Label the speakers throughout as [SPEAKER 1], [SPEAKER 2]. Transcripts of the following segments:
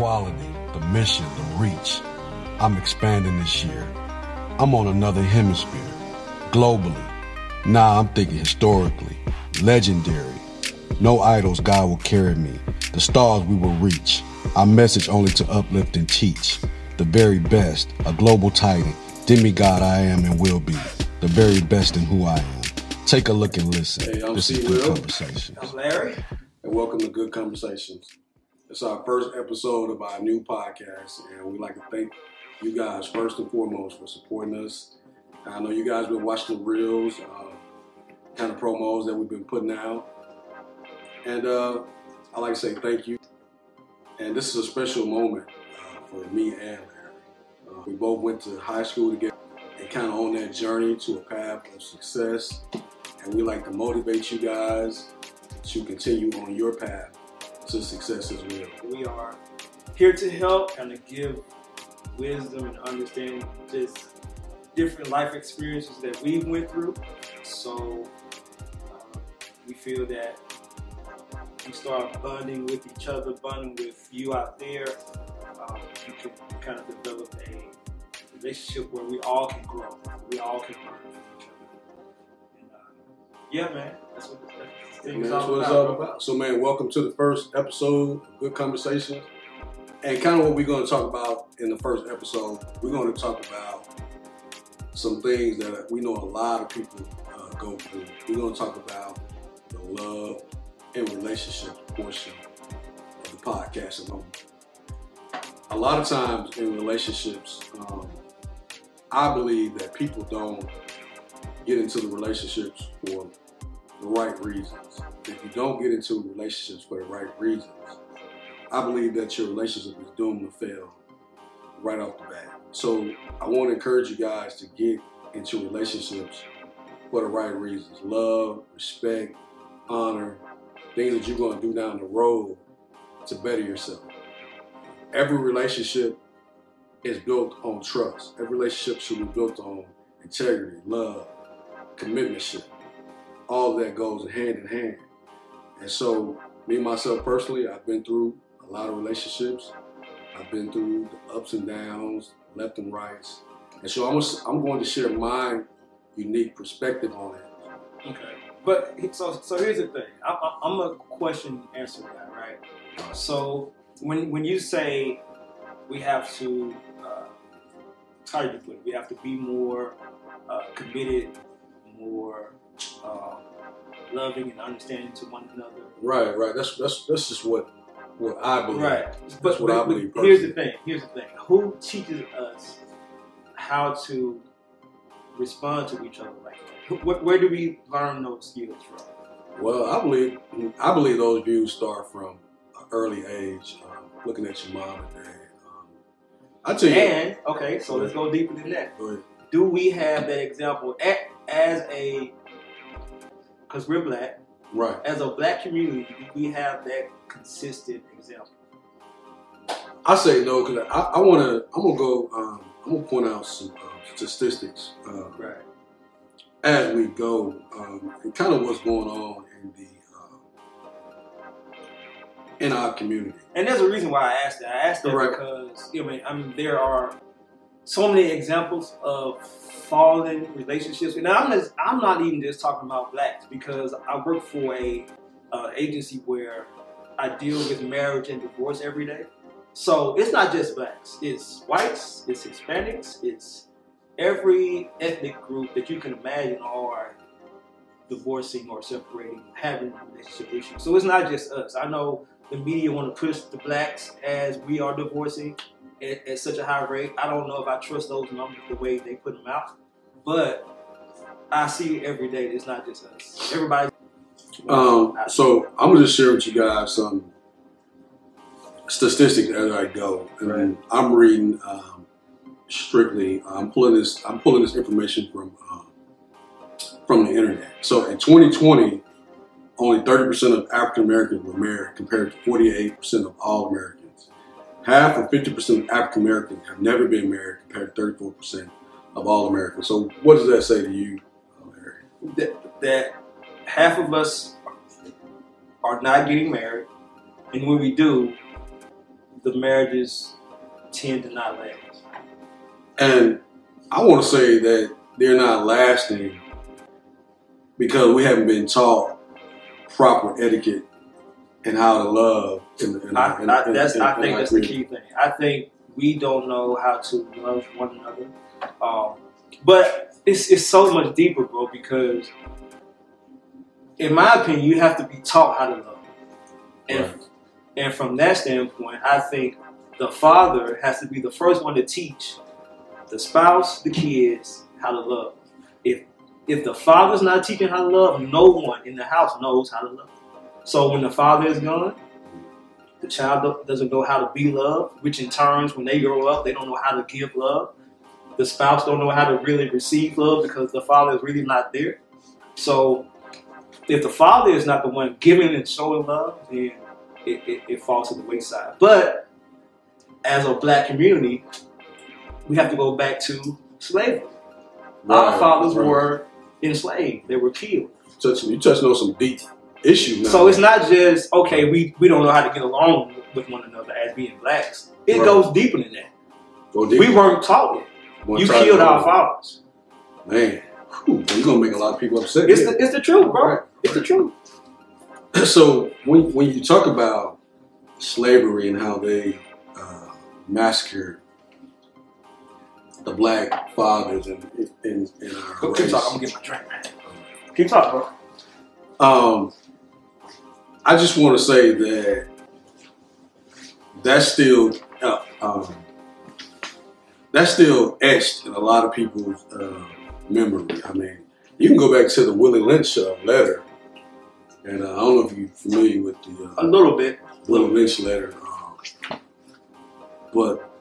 [SPEAKER 1] quality, the mission, the reach. I'm expanding this year. I'm on another hemisphere, globally. Nah, I'm thinking historically, legendary. No idols, God will carry me. The stars we will reach. Our message only to uplift and teach. The very best, a global titan, demigod I am and will be. The very best in who I am. Take a look and listen.
[SPEAKER 2] Hey, I'm
[SPEAKER 1] this is
[SPEAKER 2] C.
[SPEAKER 1] good
[SPEAKER 2] Will.
[SPEAKER 1] conversation.
[SPEAKER 3] I'm Larry.
[SPEAKER 2] and welcome to Good Conversations. It's our first episode of our new podcast, and we'd like to thank you guys first and foremost for supporting us. I know you guys have been watching the reels, uh, kind of promos that we've been putting out, and uh, I like to say thank you. And this is a special moment uh, for me and Larry. Uh, we both went to high school together and kind of on that journey to a path of success. And we like to motivate you guys to continue on your path to success as well.
[SPEAKER 3] We are here to help and to give wisdom and understanding just different life experiences that we went through. So uh, we feel that we start bonding with each other, bonding with you out there. Um, we can kind of develop a relationship where we all can grow, we all can learn from each other. And, uh, yeah, man, that's what thing
[SPEAKER 2] Man, that's what it's all about. So, man, welcome to the first episode Good Conversations. And kind of what we're going to talk about in the first episode, we're going to talk about some things that we know a lot of people uh, go through. We're going to talk about the love and relationship portion of the podcast alone. A lot of times in relationships, um, I believe that people don't get into the relationships for the right reasons. If you don't get into relationships for the right reasons, I believe that your relationship is doomed to fail right off the bat. So I want to encourage you guys to get into relationships for the right reasons. Love, respect, honor, things that you're going to do down the road to better yourself. Every relationship is built on trust. Every relationship should be built on integrity, love, commitmentship all of that goes hand in hand. And so, me myself personally, I've been through a lot of relationships. I've been through the ups and downs, left and rights. And so, I'm, I'm going to share my unique perspective on it.
[SPEAKER 3] Okay. But so so here's the thing. I, I'm a question answer guy, right? So when when you say we have to, uh, how do you put it? We have to be more uh, committed, more uh, loving and understanding to one another.
[SPEAKER 2] Right, right. That's that's that's just what what I believe.
[SPEAKER 3] Right.
[SPEAKER 2] That's
[SPEAKER 3] But,
[SPEAKER 2] what I
[SPEAKER 3] but- but
[SPEAKER 2] believe
[SPEAKER 3] here's the thing. Here's the thing. Who teaches us how to respond to each other like that? Where, where do we learn those skills from?
[SPEAKER 2] Well, I believe I believe those views start from an early age, um, looking at your mom and dad. Um, I tell you,
[SPEAKER 3] And okay, so let's go deeper than that. Do we have that example a- as a because we're black
[SPEAKER 2] right.
[SPEAKER 3] as a black community? We have that consistent example?
[SPEAKER 2] I say no because I, I want to. I'm gonna go. Um, I'm gonna point out some uh, statistics uh,
[SPEAKER 3] Right.
[SPEAKER 2] as we go, um, and kind of what's going on in the uh, in our community.
[SPEAKER 3] And there's a reason why I asked that. I asked that
[SPEAKER 2] Right.
[SPEAKER 3] because you know, I mean, I mean, there are so many examples of fallen relationships. And I'm just, I'm not even just talking about blacks because I work for a uh, agency where I deal with marriage and divorce every day. So it's not just blacks. It's whites. It's Hispanics. It's every ethnic group that you can imagine are divorcing or separating, having relationship issues. So it's not just us. I know the media want to push the blacks as we are divorcing at, at such a high rate. I don't know if I trust those numbers the way they put them out, but I see it every day. It's not just us. Everybody.
[SPEAKER 2] Um, so I'm gonna just share with you guys some statistics as I go, and I'm reading um, strictly. I'm pulling this. I'm pulling this information from um, from the internet. So in 2020, only 30% of African Americans were married, compared to 48% of all Americans. Half or 50% of African Americans have never been married, compared to 34% of all Americans. So what does that say to you, Larry?
[SPEAKER 3] that, that half of us are not getting married, and when we do, the marriages tend to not last.
[SPEAKER 2] And I want to say that they're not lasting because we haven't been taught proper etiquette and how to love. In, in,
[SPEAKER 3] I,
[SPEAKER 2] in,
[SPEAKER 3] I, that's,
[SPEAKER 2] in-
[SPEAKER 3] I think that's the key thing. I think we don't know how to love one another. Um, but it's, it's so much deeper, bro, because in my opinion, you have to be taught how to love. And,
[SPEAKER 2] Right.
[SPEAKER 3] and from that standpoint, I think the father has to be the first one to teach the spouse, the kids, how to love. If if the father's not teaching how to love, no one in the house knows how to love. So when the father is gone, the child doesn't know how to be loved, which in turns, when they grow up, they don't know how to give love. The spouse don't know how to really receive love because the father is really not there. So if the father is not the one giving and showing love, then it, it, it falls to the wayside. But as a black community, we have to go back to slavery. Our fathers
[SPEAKER 2] right.
[SPEAKER 3] were enslaved; they were killed.
[SPEAKER 2] touching. You touching on some deep issues now.
[SPEAKER 3] So it's not just okay. We we don't know how to get along with one another as being blacks. It
[SPEAKER 2] Right.
[SPEAKER 3] goes deeper than that.
[SPEAKER 2] Go deeper.
[SPEAKER 3] We weren't taught it.
[SPEAKER 2] One
[SPEAKER 3] You killed our fathers.
[SPEAKER 2] Man, whew, you're gonna make a lot of people upset.
[SPEAKER 3] It's
[SPEAKER 2] here.
[SPEAKER 3] the it's the truth, bro.
[SPEAKER 2] Right.
[SPEAKER 3] It's the truth.
[SPEAKER 2] So when when you talk about slavery and how they uh, massacred the black fathers in in, in our
[SPEAKER 3] Go,
[SPEAKER 2] race,
[SPEAKER 3] keep talking. I'm gonna get my drink. man. Keep talking, bro.
[SPEAKER 2] um, I just want to say that that's still uh, um, that's still etched in a lot of people's uh, memory. I mean, you can go back to the Willie Lynch uh, letter, and uh, I don't know if you're familiar with the
[SPEAKER 3] A
[SPEAKER 2] uh,
[SPEAKER 3] little bit.
[SPEAKER 2] Willie Lynch letter, um, but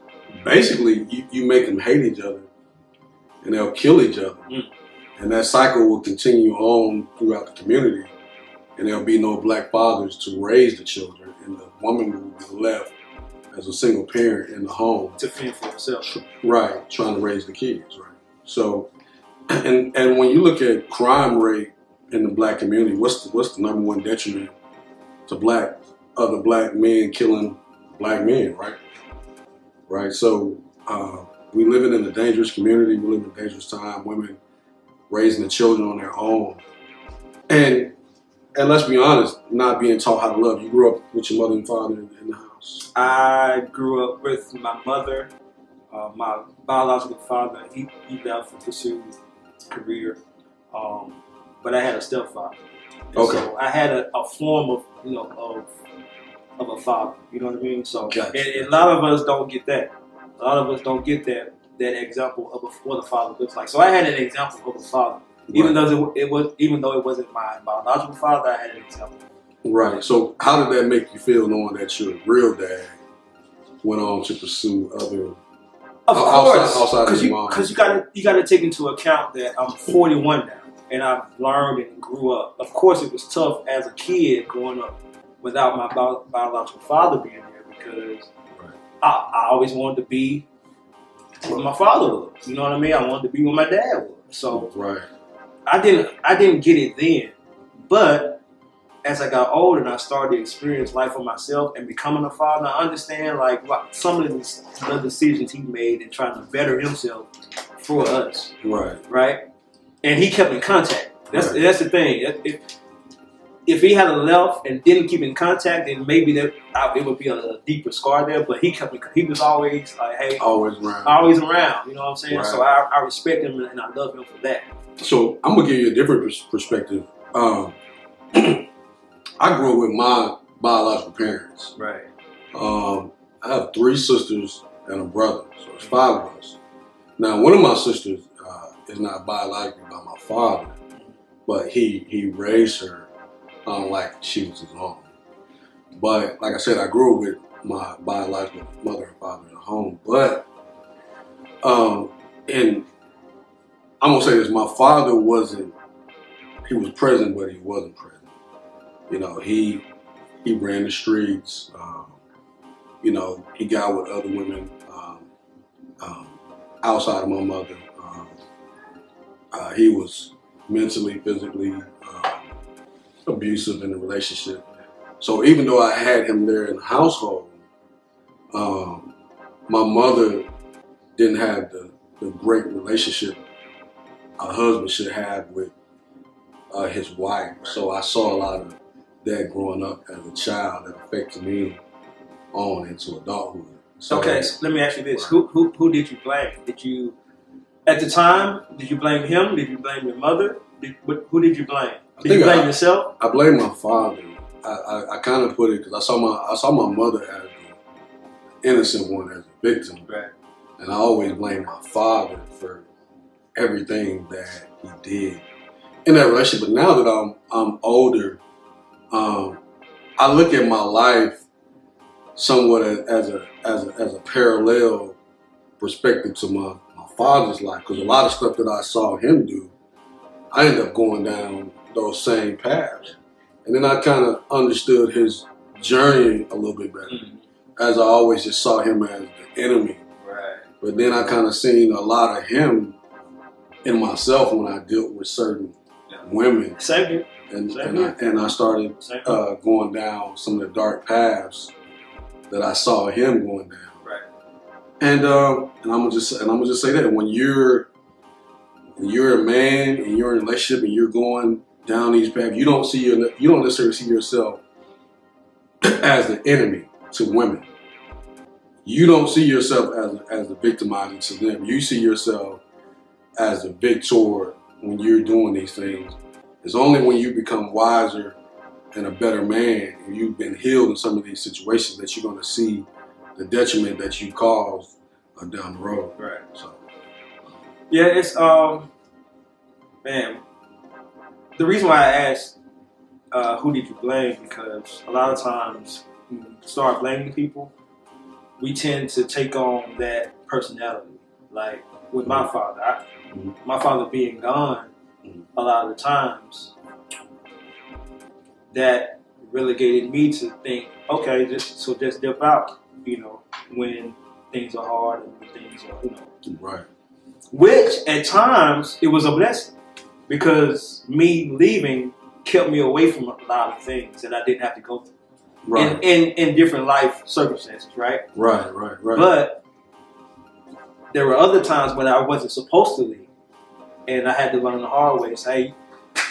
[SPEAKER 2] basically, you, you make them hate each other, and they'll kill each other,
[SPEAKER 3] Mm.
[SPEAKER 2] and that cycle will continue on throughout the community, and there'll be no black fathers to raise the children, and the woman will be left as a single parent in the home,
[SPEAKER 3] To fend for himself.
[SPEAKER 2] right, trying to raise the kids, right. So, and and when you look at crime rate in the black community, what's the, what's the number one detriment to black other black men killing black men, right? Right. So uh, we living in a dangerous community. We live in a dangerous time. Women raising the children on their own, and and let's be honest, not being taught how to love. You grew up with your mother and father in, the house.
[SPEAKER 3] I grew up with my mother, uh, my biological father. He he left to pursue career, um, but I had a stepfather. And
[SPEAKER 2] Okay.
[SPEAKER 3] So I had a, a form of you know of of a father. You know what I mean? So
[SPEAKER 2] Gotcha.
[SPEAKER 3] and, and a lot of us don't get that. A lot of us don't get that that example of a, what a father looks like. So I had an example of a father, even
[SPEAKER 2] Right.
[SPEAKER 3] though it, it was even though it wasn't my biological father. I had to an example.
[SPEAKER 2] Right. So how did that make you feel knowing that your real dad went on to pursue other
[SPEAKER 3] Of
[SPEAKER 2] Outside-
[SPEAKER 3] course, because
[SPEAKER 2] your
[SPEAKER 3] you
[SPEAKER 2] mom.
[SPEAKER 3] because you got to you got to take into account that I'm 41 now, and I've learned and grew up. Of course, it was tough as a kid growing up without my bio- biological father being there because
[SPEAKER 2] Right.
[SPEAKER 3] I, I always wanted to be where my father was. You know what I mean? I wanted to be where my dad was. So
[SPEAKER 2] right.
[SPEAKER 3] I didn't I didn't get it then, but as I got older and I started to experience life for myself and becoming a father, I understand like what some of the, the decisions he made and trying to better himself for us,
[SPEAKER 2] Right.
[SPEAKER 3] right? And he kept in contact. That's
[SPEAKER 2] Right.
[SPEAKER 3] that's the thing. If, if, if he had a left and didn't keep in contact, then maybe that it would be a, a deeper scar there. But he kept. He was always like, "Hey,
[SPEAKER 2] Always around.
[SPEAKER 3] always around." You know what I'm saying?
[SPEAKER 2] Right.
[SPEAKER 3] So I, I respect him and I love him for that.
[SPEAKER 2] So I'm gonna give you a different perspective. Um, I grew up with my biological parents.
[SPEAKER 3] Right.
[SPEAKER 2] Um, I have three sisters and a brother, so it's five of us. Now, one of my sisters uh, is not biologically by my father, but he he raised her um, like she was his own. But like I said, I grew up with my biological mother and father the home. But um, and I'm gonna say this: my father wasn't. He was present, but he wasn't present. You know, he he ran the streets. Um, you know, he got with other women um, um, outside of my mother. Um, uh, he was mentally, physically um, abusive in the relationship. So even though I had him there in the household, um, my mother didn't have the, the great relationship a husband should have with uh, his wife. So I saw a lot of that growing up as a child that affected me on into adulthood. So,
[SPEAKER 3] okay, so let me ask you this: who, who who did you blame? Did you, at the time, did you blame him? Did you blame your mother? Did, who did you blame? Did you blame
[SPEAKER 2] I,
[SPEAKER 3] yourself?
[SPEAKER 2] I blame my father. I, I, I kind of put it because I saw my I saw my mother as the innocent one, as a victim,
[SPEAKER 3] Right.
[SPEAKER 2] and I always blame my father for everything that he did in that relationship. But now that I'm I'm older, um, I look at my life somewhat as, as a as a as a parallel perspective to my, my father's life because a lot of stuff that I saw him do, I ended up going down those same paths, and then I kind of understood his journey a little bit better.
[SPEAKER 3] Mhm.
[SPEAKER 2] As I always just saw him as the enemy.
[SPEAKER 3] Right.
[SPEAKER 2] But then I kind of seen a lot of him in myself when I dealt with certain
[SPEAKER 3] Yeah.
[SPEAKER 2] women,
[SPEAKER 3] Same here.
[SPEAKER 2] and
[SPEAKER 3] Same
[SPEAKER 2] and I, and I started uh, going down some of the dark paths that I saw him going down.
[SPEAKER 3] right.
[SPEAKER 2] And um, and I'm gonna just and I'm gonna just say that when you're when you're a man and you're in a relationship and you're going down these paths, you don't see your you don't necessarily see yourself as the enemy to women. You don't see yourself as as the victimizer to them. You see yourself as the victor when you're doing these things. It's only when you become wiser and a better man and you've been healed in some of these situations that you're going to see the detriment that you caused uh, down the road.
[SPEAKER 3] Right.
[SPEAKER 2] So,
[SPEAKER 3] Yeah, it's um, man. The reason why I asked uh, who did you blame because a lot of times when we start blaming people, we tend to take on that personality. Like with my father, I, my father being gone, a lot of the times that relegated me to think, okay, just so just dip out, you know, when things are hard and when things are, you know,
[SPEAKER 2] right.
[SPEAKER 3] which at times it was a blessing because me leaving kept me away from a lot of things that I didn't have to go through
[SPEAKER 2] Right.
[SPEAKER 3] in, in, in different life circumstances, right?
[SPEAKER 2] right. Right. Right.
[SPEAKER 3] But there were other times when I wasn't supposed to leave, and I had to learn the hard way. Say,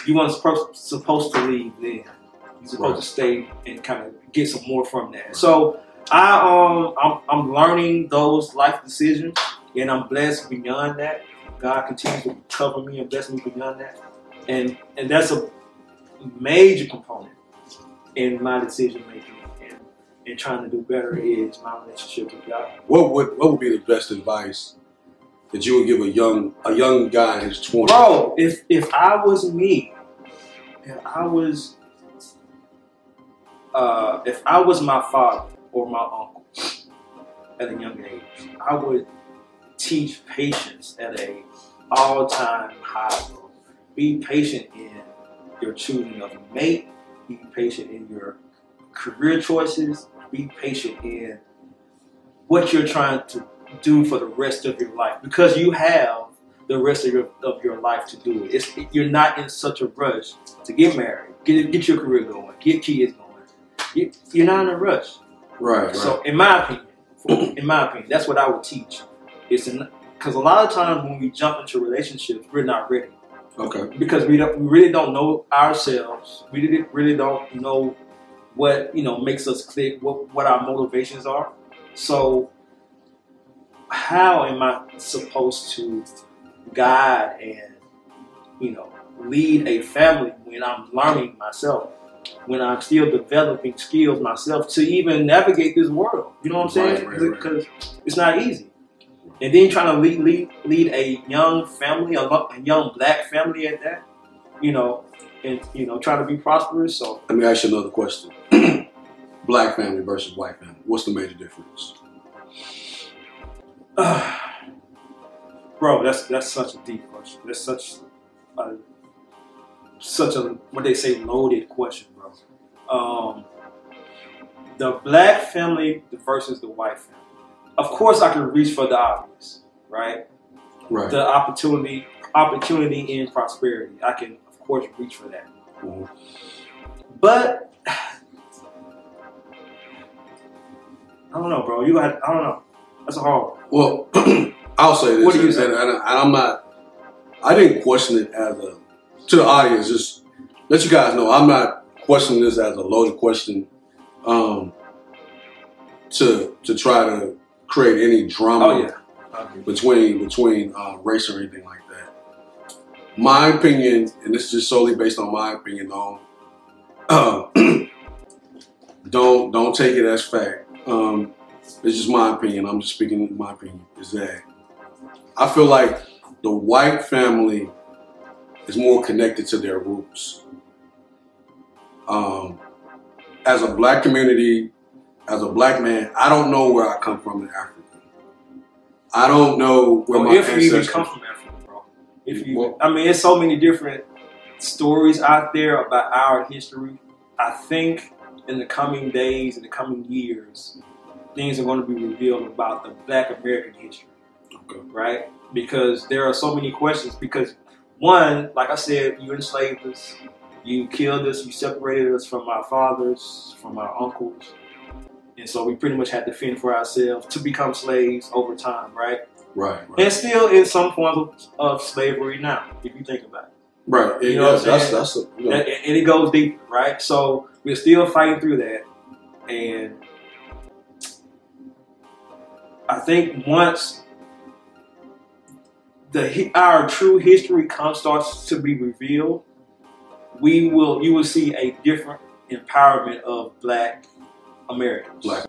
[SPEAKER 3] you weren't supposed supposed to leave then. You're supposed
[SPEAKER 2] Right.
[SPEAKER 3] to stay and kind of get some more from that. So I um I'm, I'm learning those life decisions, and I'm blessed beyond that. God continues to cover me and bless me beyond that, and and that's a major component in my decision making and, and trying to do better is my relationship with God.
[SPEAKER 2] what would what would be the best advice that you would give a young a young guy in his twenties?
[SPEAKER 3] Bro, if if I was me, if I was uh, if I was my father or my uncle at a young age, I would teach patience at a all time high. level. Be patient in your choosing of a mate. Be patient in your career choices. Be patient in what you're trying to do for the rest of your life because you have the rest of your of your life to do it. It's, you're not in such a rush to get married, get get your career going, get kids going. You, you're not in a rush.
[SPEAKER 2] Right. Right.
[SPEAKER 3] So, in my opinion, in my opinion, that's what I would teach. It's because a lot of times when we jump into relationships, we're not ready
[SPEAKER 2] okay.
[SPEAKER 3] because we don't we really don't know ourselves. We really, really don't know what you know makes us click, what what our motivations are. So how am I supposed to guide and you know lead a family when I'm learning myself, when I'm still developing skills myself to even navigate this world? You know what I'm saying?
[SPEAKER 2] Right, right, right.
[SPEAKER 3] Because it's not easy. And then trying to lead, lead, lead a young family, a, a young black family at that, you know, and you know, trying to be prosperous. So,
[SPEAKER 2] Let me ask you another question. Black family versus white family. What's the major difference?
[SPEAKER 3] bro, that's that's such a deep question. That's such a such a what they say loaded question, bro. Um, the black family versus the white family. Of course, I can reach for the obvious, right?
[SPEAKER 2] Right.
[SPEAKER 3] The opportunity, opportunity in prosperity. I can, of course, reach for that.
[SPEAKER 2] Mhm.
[SPEAKER 3] But I don't know, bro. You got I don't know. That's a hard.
[SPEAKER 2] Well, I'll say this,
[SPEAKER 3] What do you
[SPEAKER 2] and,
[SPEAKER 3] say?
[SPEAKER 2] and, and I'm not. I didn't question it as a to the audience. Just let you guys know, I'm not questioning this as a loaded question. Um, to to try to create any drama
[SPEAKER 3] Oh yeah. Okay.
[SPEAKER 2] between between uh, race or anything like that. My opinion, and this is just solely based on my opinion, on uh, don't don't take it as fact. Um, it's just my opinion. I'm just speaking my opinion. Is that I feel like the white family is more connected to their roots. Um, as a black community, as a black man, I don't know where I come from in Africa. I don't know where
[SPEAKER 3] Well,
[SPEAKER 2] my
[SPEAKER 3] if you even
[SPEAKER 2] ancestors.
[SPEAKER 3] come from Africa, bro. If you,
[SPEAKER 2] Well-
[SPEAKER 3] I mean, there's so many different stories out there about our history. I think in the coming days, in the coming years, things are going to be revealed about the Black American history,
[SPEAKER 2] Okay.
[SPEAKER 3] right? Because there are so many questions. Because one, like I said, you enslaved us, you killed us, you separated us from our fathers, from our uncles. And so we pretty much had to fend for ourselves to become slaves over time, right?
[SPEAKER 2] Right, right,
[SPEAKER 3] and still in some forms of, of slavery now, if you think about it.
[SPEAKER 2] right.
[SPEAKER 3] You know I'm
[SPEAKER 2] that's that's a, you know,
[SPEAKER 3] And, and it goes deep, right? So we're still fighting through that. And I think once the our true history comes starts to be revealed, we will you will see a different empowerment of black Americans.
[SPEAKER 2] Black.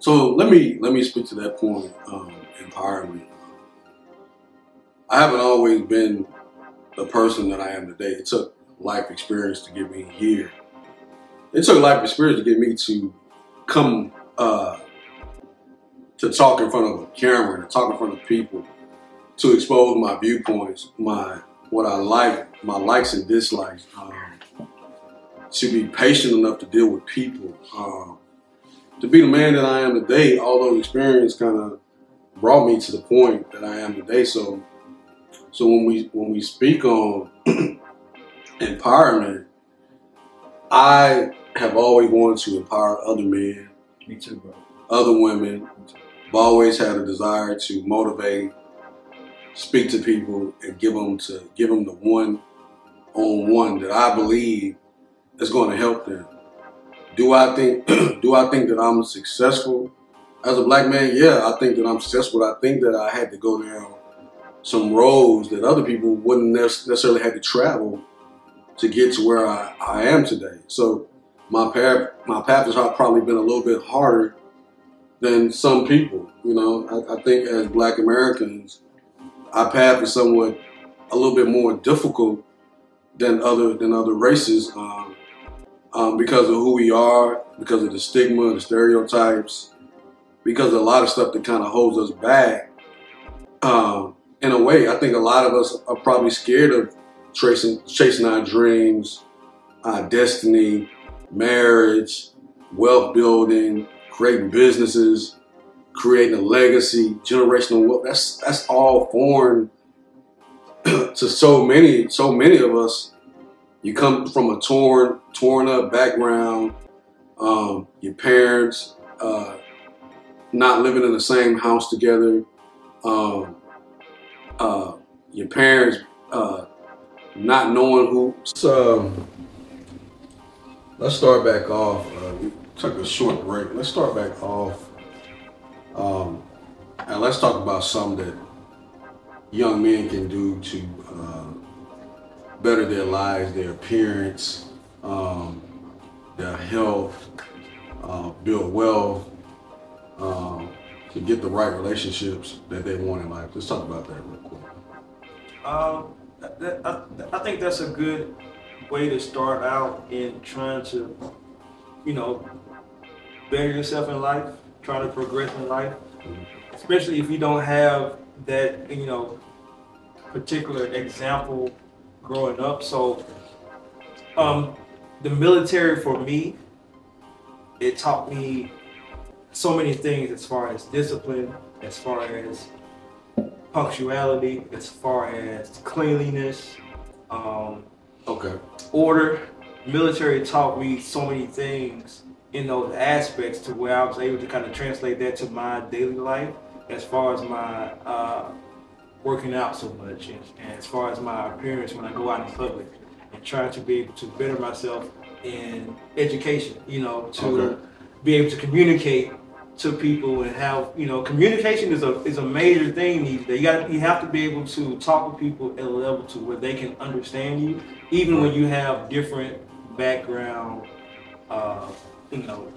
[SPEAKER 2] So let me let me speak to that point. Um, empowerment. I haven't always been the person that I am today. It took life experience to get me here. It took life experience to get me to come uh, to talk in front of a camera, to talk in front of people, to expose my viewpoints, my what I like, my likes and dislikes. Um, to be patient enough to deal with people. Um, to be the man that I am today, all those experiences kind of brought me to the point that I am today. So, so when we when we speak on empowerment, I have always wanted to empower other men,
[SPEAKER 3] Me too, bro.
[SPEAKER 2] other women. I've always had a desire to motivate, speak to people, and give them to give them the one on one that I believe is going to help them. Do I think do I think that I'm successful as a black man? Yeah, I think that I'm successful. I think that I had to go down some roads that other people wouldn't necessarily have to travel to get to where I, I am today. So my path my path has probably been a little bit harder than some people. You know, I, I think as Black Americans, our path is somewhat a little bit more difficult than other than other races um, um, because of who we are, because of the stigma, the stereotypes, because of a lot of stuff that kind of holds us back. Um, in a way, I think a lot of us are probably scared of tracing, chasing our dreams, our destiny, marriage, wealth building, creating businesses, creating a legacy, generational wealth. That's that's all foreign to so many, so many of us. You come from a torn, torn up background. Um, your parents uh, not living in the same house together. Um, uh, your parents uh, not knowing who. So um, let's start back off. Uh, we took a short break. Let's start back off, um, and let's talk about something that young men can do to uh, better their lives, their appearance, um, their health, uh, build wealth, um, to get the right relationships that they want in life. Let's talk about that real quick.
[SPEAKER 3] Um, I, I think that's a good way to start out in trying to, you know, better yourself in life, try to progress in life, especially if you don't have that, you know, particular example growing up. So, um, the military for me, it taught me so many things as far as discipline, as far as punctuality, as far as cleanliness, um,
[SPEAKER 2] Okay.
[SPEAKER 3] order. Military taught me so many things in those aspects to where I was able to kind of translate that to my daily life as far as my uh, working out so much and, and as far as my appearance when I go out in public and trying to be able to better myself in education, you know, to
[SPEAKER 2] Okay.
[SPEAKER 3] be able to communicate to people and have you know communication is a is a major thing these days. You got you have to be able to talk with people at a level to where they can understand you, even when you have different background, uh, you know,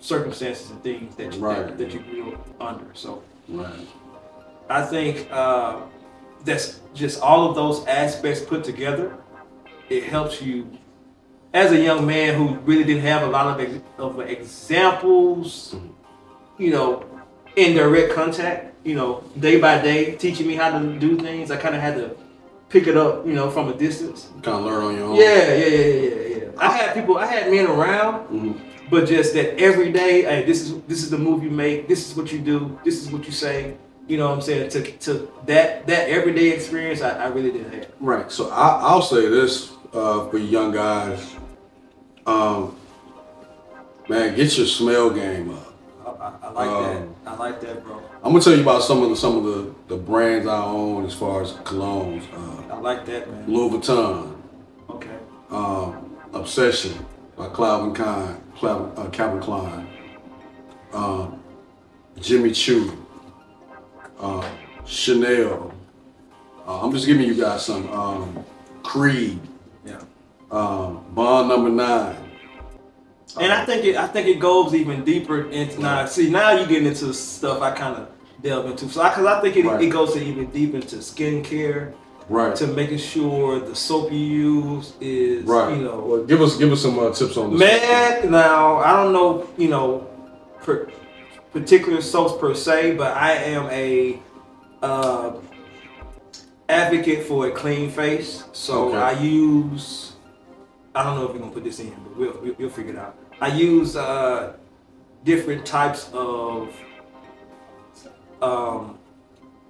[SPEAKER 3] circumstances and things that you
[SPEAKER 2] Right.
[SPEAKER 3] that, that you grew under. So
[SPEAKER 2] Right.
[SPEAKER 3] I think uh, that's just all of those aspects put together. It helps you as a young man who really didn't have a lot of, ex- of examples, you know, in direct contact, you know, day by day, teaching me how to do things. I kind of had to pick it up, you know, from a distance.
[SPEAKER 2] Kind of learn on your own.
[SPEAKER 3] Yeah, yeah, yeah, yeah, yeah. I had people, I had men around,
[SPEAKER 2] Mhm.
[SPEAKER 3] but just that every day, hey, this is this is the move you make. This is what you do. This is what you say. You know what I'm saying? To, to that that everyday experience, I, I really didn't have.
[SPEAKER 2] Right. So I, I'll say this uh, for young guys. Um, man, get your smell game up.
[SPEAKER 3] I, I, like
[SPEAKER 2] Um,
[SPEAKER 3] that. I like that, bro.
[SPEAKER 2] I'm gonna tell you about some of the some of the, the brands I own as far as colognes. Uh,
[SPEAKER 3] I like that, man.
[SPEAKER 2] Louis Vuitton,
[SPEAKER 3] Okay.
[SPEAKER 2] um, Obsession by Calvin Klein, Calvin, uh, Calvin Klein, um, Jimmy Choo, uh, Chanel. Uh, I'm just giving you guys some. Um, Creed,
[SPEAKER 3] Yeah.
[SPEAKER 2] um, Bond Number Nine.
[SPEAKER 3] And I think it I think it goes even deeper into now. See, now you're getting into stuff I kind of delve into. So, because I, think it,
[SPEAKER 2] Right.
[SPEAKER 3] it goes to even deep into skincare,
[SPEAKER 2] Right.
[SPEAKER 3] to making sure the soap you use is,
[SPEAKER 2] Right.
[SPEAKER 3] you know,
[SPEAKER 2] Well, give us give us some uh, tips on this.
[SPEAKER 3] Man, now I don't know, you know, per, particular soaps per se, but I am a uh, advocate for a clean face. So
[SPEAKER 2] Okay.
[SPEAKER 3] I use, I don't know if we're gonna put this in, but we'll we'll, we'll figure it out. I use uh, different types of um,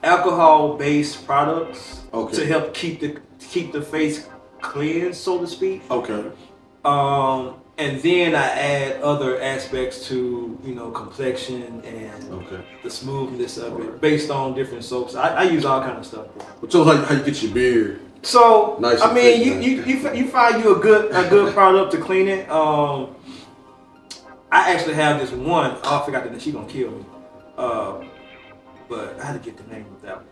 [SPEAKER 3] alcohol-based products
[SPEAKER 2] Okay.
[SPEAKER 3] to help keep the keep the face clean, so to speak.
[SPEAKER 2] Okay.
[SPEAKER 3] Um, and then I add other aspects to you know complexion and
[SPEAKER 2] Okay.
[SPEAKER 3] the smoothness of it based on different soaps. I, I use all kind of stuff.
[SPEAKER 2] But us how, how you get your beard.
[SPEAKER 3] So
[SPEAKER 2] Nice
[SPEAKER 3] I mean,
[SPEAKER 2] thick,
[SPEAKER 3] you, you you you find you a good a good product to clean it. Um, I actually have this one. Oh, I forgot that she gonna kill me. Uh, but I had to get the name of that one.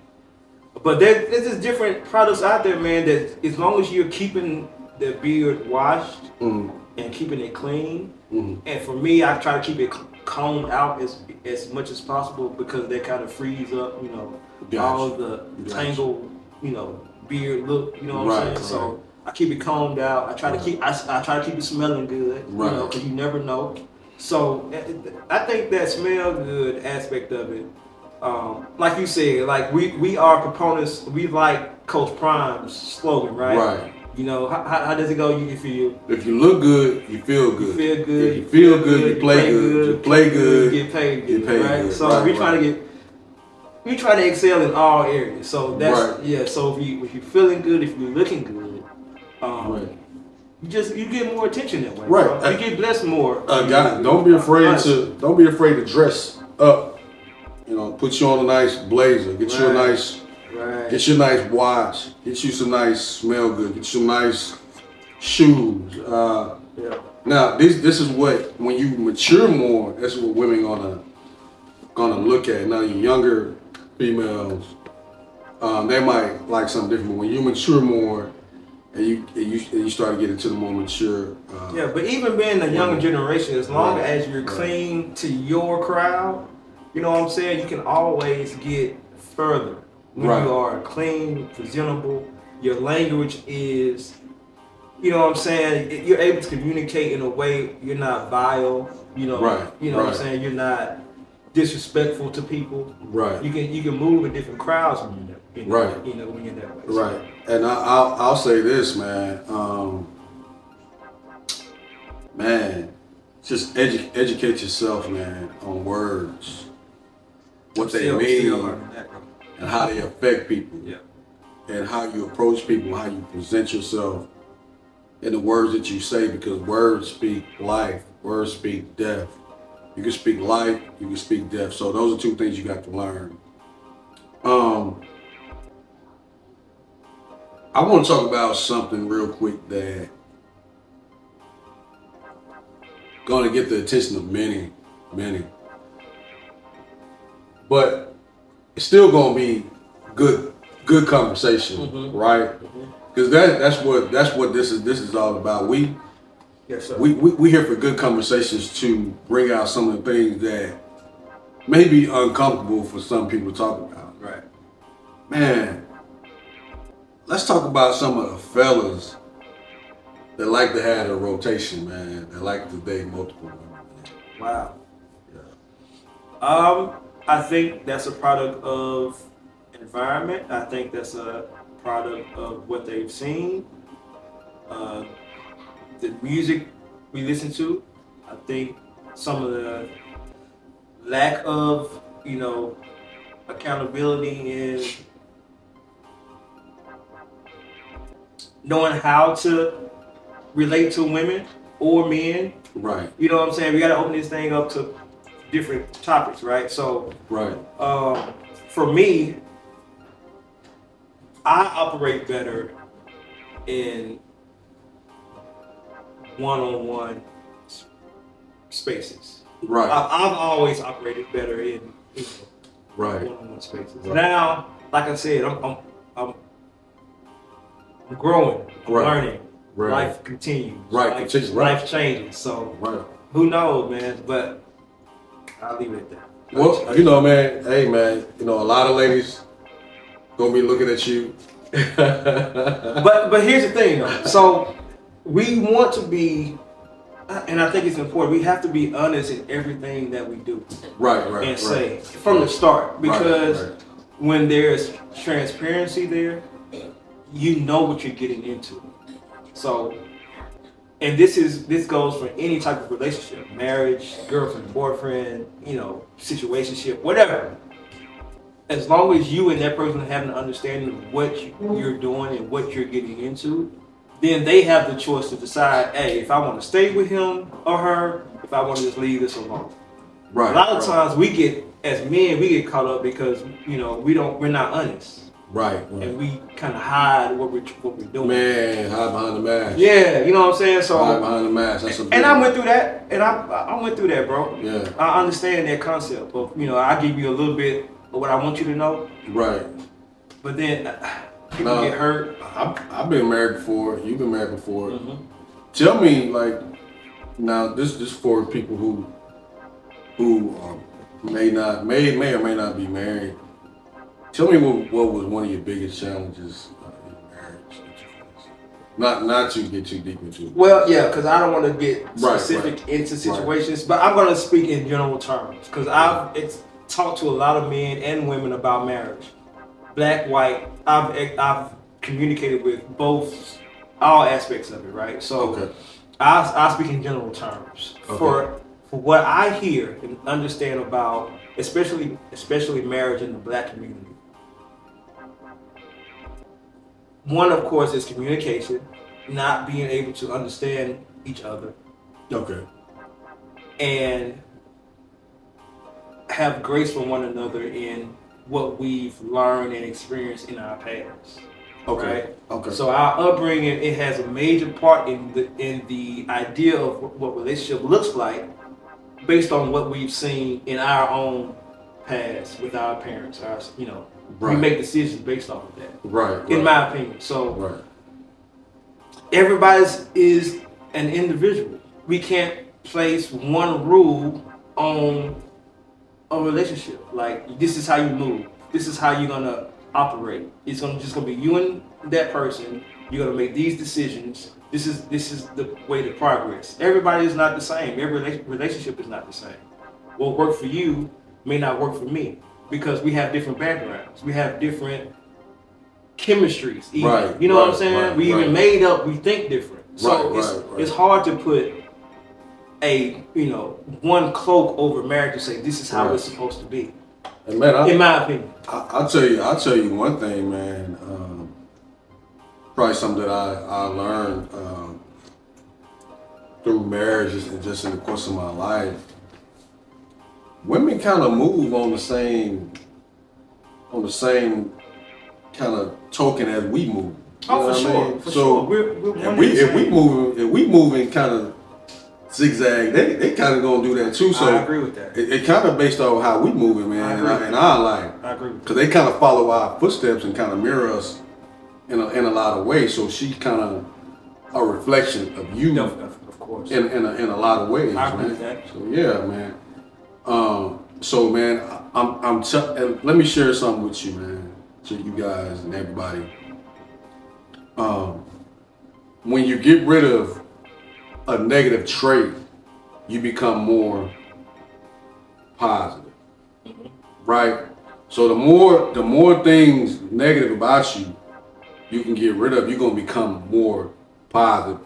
[SPEAKER 3] But there, there's just different products out there, man. That as long as you're keeping the beard washed
[SPEAKER 2] Mm,
[SPEAKER 3] and keeping it clean,
[SPEAKER 2] mm,
[SPEAKER 3] and for me, I try to keep it combed out as as much as possible because that kind of frees up, you know,
[SPEAKER 2] Gotcha.
[SPEAKER 3] all the
[SPEAKER 2] Gotcha.
[SPEAKER 3] tangled, you know, beard look. You know what
[SPEAKER 2] Right,
[SPEAKER 3] I'm saying?
[SPEAKER 2] right.
[SPEAKER 3] So I keep it combed out. I try
[SPEAKER 2] Right.
[SPEAKER 3] to keep I, I try to keep it smelling good.
[SPEAKER 2] Right.
[SPEAKER 3] You know, because you never know. So eh, I think that smell good aspect of it. Um, like you said, like we, we are proponents. We like Coach Prime's slogan, right?
[SPEAKER 2] Right.
[SPEAKER 3] You know, how, how, does it go? You, if you
[SPEAKER 2] If you look good, you feel good.
[SPEAKER 3] you
[SPEAKER 2] good.
[SPEAKER 3] feel good.
[SPEAKER 2] If you feel good, you play good. You play good,
[SPEAKER 3] You get paid
[SPEAKER 2] get
[SPEAKER 3] good.
[SPEAKER 2] paid
[SPEAKER 3] right?
[SPEAKER 2] good.
[SPEAKER 3] So
[SPEAKER 2] Right,
[SPEAKER 3] we trying to get we try to excel in all areas. So that's
[SPEAKER 2] Right.
[SPEAKER 3] yeah. So if you if you're feeling good, if you're looking good, um,
[SPEAKER 2] Right.
[SPEAKER 3] you just you get more attention that way.
[SPEAKER 2] Right.
[SPEAKER 3] bro. You get blessed more.
[SPEAKER 2] Uh, guy, don't be afraid to don't be afraid to dress up. You know, put you on a nice blazer, get you a nice
[SPEAKER 3] Right.
[SPEAKER 2] get you a nice watch, get you some nice smell good, get you some nice shoes. Uh,
[SPEAKER 3] yeah.
[SPEAKER 2] now this this is what when you mature more, that's what women gonna gonna look at. Now you younger females, um, they might like something different. But when you mature more, and you and you and you start to get into the more mature, uh,
[SPEAKER 3] Yeah, but even being the younger generation, as long
[SPEAKER 2] Right.
[SPEAKER 3] as you're
[SPEAKER 2] Right.
[SPEAKER 3] clean to your crowd, you know what I'm saying, you can always get further when
[SPEAKER 2] Right.
[SPEAKER 3] you are clean, presentable. Your language is, you know what I'm saying, you're able to communicate in a way you're not vile. You know,
[SPEAKER 2] Right,
[SPEAKER 3] you know what I'm saying. You're not disrespectful to people.
[SPEAKER 2] right.
[SPEAKER 3] You can you can move in different crowds when you're that, you know,
[SPEAKER 2] Right.
[SPEAKER 3] You know when you're that way. So,
[SPEAKER 2] Right, and I, I'll I'll say this, man. Um, man, just edu- educate yourself, man, on words, what they mean,
[SPEAKER 3] still learning that, bro.
[SPEAKER 2] and how they affect people,
[SPEAKER 3] Yeah.
[SPEAKER 2] and how you approach people, how you present yourself, and the words that you say, because words speak life Words speak death. You can speak life, you can speak death. So those are two things you got to learn. Um, I want to talk about something real quick that going to get the attention of many, many. But it's still going to be good, good conversation,
[SPEAKER 3] Mhm.
[SPEAKER 2] right? Because that that's what that's what this is this is all about. We
[SPEAKER 3] Yes, sir.
[SPEAKER 2] we, we we here for good conversations to bring out some of the things that may be uncomfortable for some people to talk about.
[SPEAKER 3] right.
[SPEAKER 2] Man, let's talk about some of the fellas that like to have a rotation, man. That like to date multiple women.
[SPEAKER 3] Wow. Um, I think that's a product of environment. I think that's a product of what they've seen. Uh, the music we listen to. I think some of the lack of, you know, accountability in knowing how to relate to women or men
[SPEAKER 2] Right,
[SPEAKER 3] you know what I'm saying? We got to open this thing up to different topics, right? So,
[SPEAKER 2] right,
[SPEAKER 3] um, for me, I operate better in one-on-one spaces.
[SPEAKER 2] right,
[SPEAKER 3] I, I've always operated better in you know,
[SPEAKER 2] right,
[SPEAKER 3] one-on-one spaces.
[SPEAKER 2] Right.
[SPEAKER 3] Now, like I said, I'm I'm, I'm, I'm growing, I'm
[SPEAKER 2] Right.
[SPEAKER 3] learning.
[SPEAKER 2] right,
[SPEAKER 3] Life continues.
[SPEAKER 2] Right,
[SPEAKER 3] Life,
[SPEAKER 2] continues, right.
[SPEAKER 3] life changes. So
[SPEAKER 2] right.
[SPEAKER 3] who knows, man? But I'll leave it at that.
[SPEAKER 2] Well, you know, man. Hey, man. You know, a lot of ladies gonna be looking at you.
[SPEAKER 3] But but here's the thing, though. So we want to be, uh, and I think it's important. We have to be honest in everything that we do
[SPEAKER 2] right, right,
[SPEAKER 3] and
[SPEAKER 2] right.
[SPEAKER 3] say from the start,
[SPEAKER 2] Right,
[SPEAKER 3] because
[SPEAKER 2] right.
[SPEAKER 3] when there's transparency there, you know what you're getting into. So, and this is this goes for any type of relationship, marriage, girlfriend, boyfriend, you know, situationship, whatever. As long as you and that person have an understanding of what you- you're doing and what you're getting into, then they have the choice to decide, hey, if I want to stay with him or her, if I want to just leave this alone.
[SPEAKER 2] right.
[SPEAKER 3] A lot of
[SPEAKER 2] right.
[SPEAKER 3] times we get, as men, we get caught up because you know we don't, we're not honest,
[SPEAKER 2] Right, right.
[SPEAKER 3] and we kind of hide what we're what we're doing.
[SPEAKER 2] Man, hide behind the mask.
[SPEAKER 3] Yeah, you know what I'm saying. So Hide
[SPEAKER 2] behind the mask. That's a
[SPEAKER 3] and I went through that, and I I went through that, bro.
[SPEAKER 2] Yeah,
[SPEAKER 3] I understand that concept of you know I give you a little bit of what I want you to know,
[SPEAKER 2] right.
[SPEAKER 3] but then uh, people
[SPEAKER 2] No.
[SPEAKER 3] get hurt.
[SPEAKER 2] I've, I've been married before. You've been married before.
[SPEAKER 3] Mhm.
[SPEAKER 2] Tell me, like, now this this for people who who um, may not may may or may not be married. Tell me what what was one of your biggest challenges uh, in marriage that you faced? Not not to get too deep into it.
[SPEAKER 3] Well, yeah, because I don't want to get
[SPEAKER 2] Right,
[SPEAKER 3] specific into situations, but I'm going to speak in general terms because I've it's, talked to a lot of men and women about marriage, black, white. I've I've communicated with both all aspects of it, right? So
[SPEAKER 2] Okay.
[SPEAKER 3] I I speak in general terms
[SPEAKER 2] Okay.
[SPEAKER 3] for for what I hear and understand about, especially especially marriage in the black community. One, of course, is communication, not being able to understand each other
[SPEAKER 2] Okay.
[SPEAKER 3] and have grace for one another in what we've learned and experienced in our past.
[SPEAKER 2] Okay.
[SPEAKER 3] Right?
[SPEAKER 2] Okay.
[SPEAKER 3] So our upbringing it has a major part in the in the idea of what- relationship looks like, based on what we've seen in our own past with our parents. Our you know we
[SPEAKER 2] Right.
[SPEAKER 3] make decisions based off of that.
[SPEAKER 2] right. right.
[SPEAKER 3] In my opinion, so
[SPEAKER 2] right.
[SPEAKER 3] everybody's is an individual. We can't place one rule on a relationship. Like this is how you move. This is how you're gonna operate. It's gonna just gonna be you and that person. You're gonna make these decisions. This is this is the way to progress. Everybody is not the same. Every relationship is not the same. What worked for you may not work for me because we have different backgrounds. We have different chemistries. Even.
[SPEAKER 2] Right,
[SPEAKER 3] You know what I'm saying?
[SPEAKER 2] right,
[SPEAKER 3] we
[SPEAKER 2] right.
[SPEAKER 3] even made up. We think different. So
[SPEAKER 2] Right,
[SPEAKER 3] it's
[SPEAKER 2] right, right.
[SPEAKER 3] it's hard to put a you know one cloak over marriage and say this is how
[SPEAKER 2] Right.
[SPEAKER 3] it's supposed to be.
[SPEAKER 2] And man, I,
[SPEAKER 3] In my opinion.
[SPEAKER 2] I, I'll tell you, I'll tell you one thing, man. Um, probably something that I, I learned um, through marriages and just in the course of my life, women kind of move on the same on the same kind of token as we move. You
[SPEAKER 3] Oh, for
[SPEAKER 2] what I
[SPEAKER 3] sure,
[SPEAKER 2] mean?
[SPEAKER 3] for
[SPEAKER 2] so
[SPEAKER 3] sure. We're, we're
[SPEAKER 2] if we if we if we moving kind of zigzag, they they kind of gonna do that too. So
[SPEAKER 3] I agree with that.
[SPEAKER 2] it, it kind of based on how we moving, man, and,
[SPEAKER 3] agree.
[SPEAKER 2] I, and our life.
[SPEAKER 3] I agree
[SPEAKER 2] Because they kind of follow our footsteps and kind of mirror us in a, in a lot of ways. So she kind of a reflection of you
[SPEAKER 3] of, of course.
[SPEAKER 2] in, in, a, in a lot of ways,
[SPEAKER 3] I agree
[SPEAKER 2] man.
[SPEAKER 3] with that.
[SPEAKER 2] So yeah, man. Um, so man, I'm I'm t- let me share something with you, man, to you guys and everybody. Um, when you get rid of a negative trait, you become more positive, right? So the more the more things negative about you, you can get rid of, you're gonna become more positive.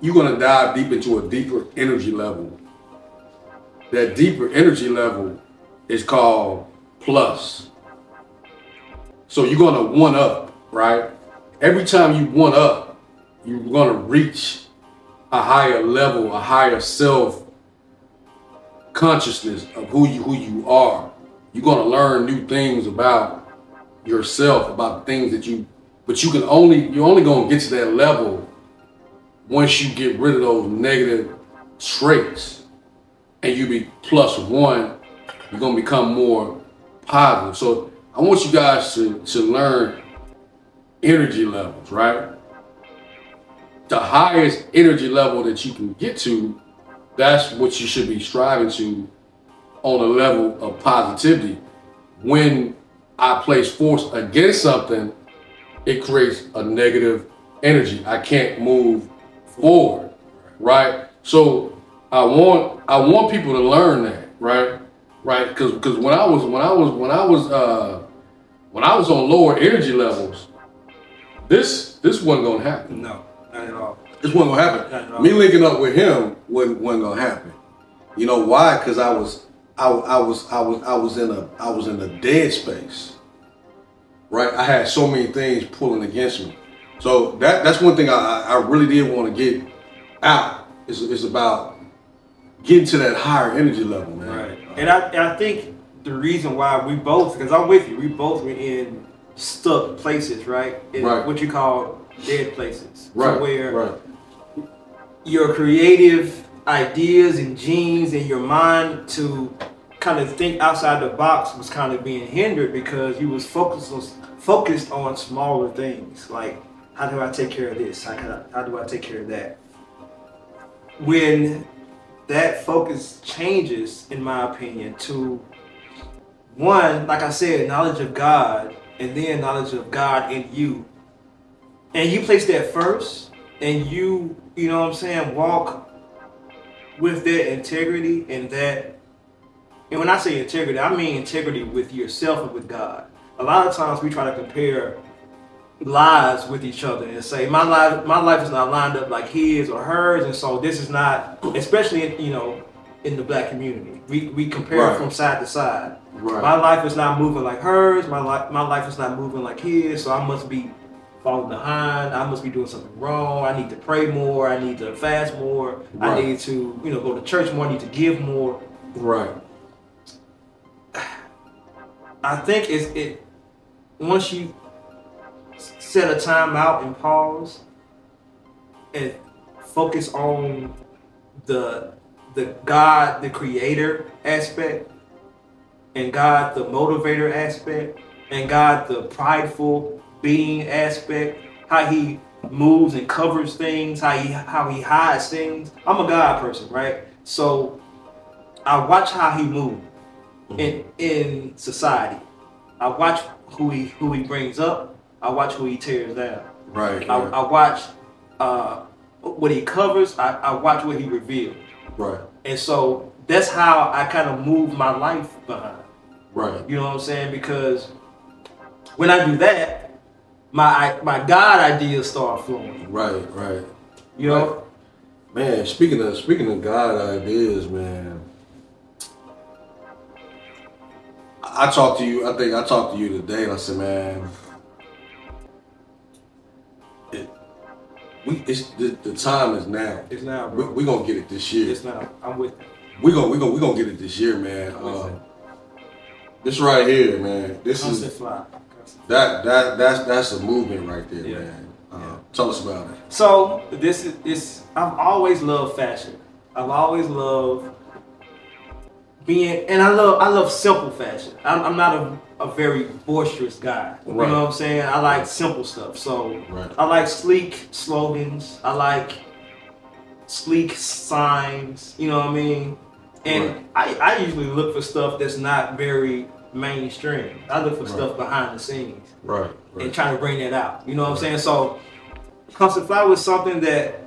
[SPEAKER 2] You're gonna dive deep into a deeper energy level. That deeper energy level is called plus. So you're gonna one up, right? Every time you one up, you're gonna reach a higher level, a higher self consciousness of who you who you are. You're gonna learn new things about yourself, about things that you but you can only you're only gonna get to that level once you get rid of those negative traits and you be plus one, you're gonna become more positive. So I want you guys to, to learn energy levels, right? The highest energy level that you can get to, that's what you should be striving to on a level of positivity. When I place force against something, it creates a negative energy. I can't move forward, right? So I want I want people to learn that, right? Right? Because because when I was when I was when I was uh when I was on lower energy levels, this this wasn't gonna happen.
[SPEAKER 3] no, not at all.
[SPEAKER 2] This wasn't gonna happen. Me linking up with him wasn't, wasn't gonna happen. You know why? Because I was I, I was I was I was in a I was in a dead space. Right? I had so many things pulling against me. So that that's one thing I, I really did want to get out. It's, it's about getting to that higher energy level, man.
[SPEAKER 3] Right. And I, and I think the reason why we both, because I'm with you, we both were in stuck places, right? In
[SPEAKER 2] Right.
[SPEAKER 3] what you call dead places.
[SPEAKER 2] Right.
[SPEAKER 3] So where
[SPEAKER 2] right.
[SPEAKER 3] your creative ideas and genes in your mind to kind of think outside the box was kind of being hindered because you was focused on focused on smaller things like how do I take care of this? How can I, how do I take care of that? When that focus changes, in my opinion, to one, like I said, knowledge of God, and then knowledge of God in you, and you place that first, and you, you know what I'm saying, walk with that integrity and that. And when I say integrity, I mean integrity with yourself and with God. A lot of times we try to compare lives with each other and say my life my life is not lined up like his or hers. And so this is not especially in, you know in the black community. We we compare
[SPEAKER 2] Right.
[SPEAKER 3] from side to side.
[SPEAKER 2] Right.
[SPEAKER 3] my life is not moving like hers. My life my life is not moving like his. So i must be falling behind. I must be doing something wrong. I need to pray more. I need to fast more. I need to you know go to church more. I need to give more.
[SPEAKER 2] Right.
[SPEAKER 3] I think it's it once you set a time out and pause and focus on the the God, the creator aspect, and God the motivator aspect, and God the prideful being aspect, how he moves and covers things, how he how he hides things. I'm a God person, right? So I watch how he moves in in society. I watch who he who he brings up. I watch who he tears down.
[SPEAKER 2] Right.
[SPEAKER 3] I, I watch uh, what he covers. I, I watch what he reveals.
[SPEAKER 2] right.
[SPEAKER 3] And so that's how I kind of move my life behind.
[SPEAKER 2] Right.
[SPEAKER 3] You know what I'm saying? Because when I do that, my my God ideas start flowing.
[SPEAKER 2] Right. Right.
[SPEAKER 3] You know?
[SPEAKER 2] Man, speaking of speaking of God ideas, man. I I talked to you. I think I talked to you today. And I said, man, we we it's the, the time is now.
[SPEAKER 3] It's now,
[SPEAKER 2] We,
[SPEAKER 3] bro.
[SPEAKER 2] we gonna get it this year.
[SPEAKER 3] It's now. I'm with you.
[SPEAKER 2] We gonna we gonna we gonna get it this year, man. Um, this right here, man. This
[SPEAKER 3] Constant
[SPEAKER 2] is
[SPEAKER 3] fly. Constant.
[SPEAKER 2] that that that's that's a movement right there,
[SPEAKER 3] Yeah.
[SPEAKER 2] man. Uh,
[SPEAKER 3] Yeah.
[SPEAKER 2] Tell us about it.
[SPEAKER 3] So this is this. I've always loved fashion. I've always loved being, and I love I love simple fashion. I'm, I'm not a, a very boisterous guy. You
[SPEAKER 2] Right.
[SPEAKER 3] know what I'm saying? I like simple stuff. So
[SPEAKER 2] Right.
[SPEAKER 3] I like sleek slogans. I like sleek signs. You know what I mean? And I, I usually look for stuff that's not very mainstream. I look for
[SPEAKER 2] Right.
[SPEAKER 3] stuff behind the scenes
[SPEAKER 2] Right.
[SPEAKER 3] and trying to bring that out. You know what I'm saying? So, constant fly was something that.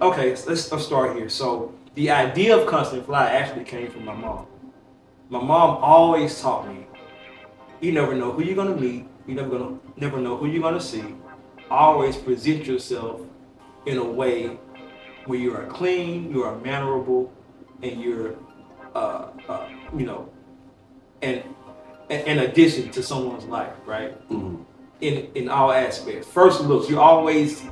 [SPEAKER 3] Okay, let's, let's start here. So, the idea of constant fly actually came from my mom. My mom always taught me, you never know who you're gonna meet. You never gonna never know who you're gonna see. Always present yourself in a way where you are clean, you are mannerable, and you're, uh, uh, you know, and an addition to someone's life, right?
[SPEAKER 2] Mhm.
[SPEAKER 3] In in all aspects. First looks, you always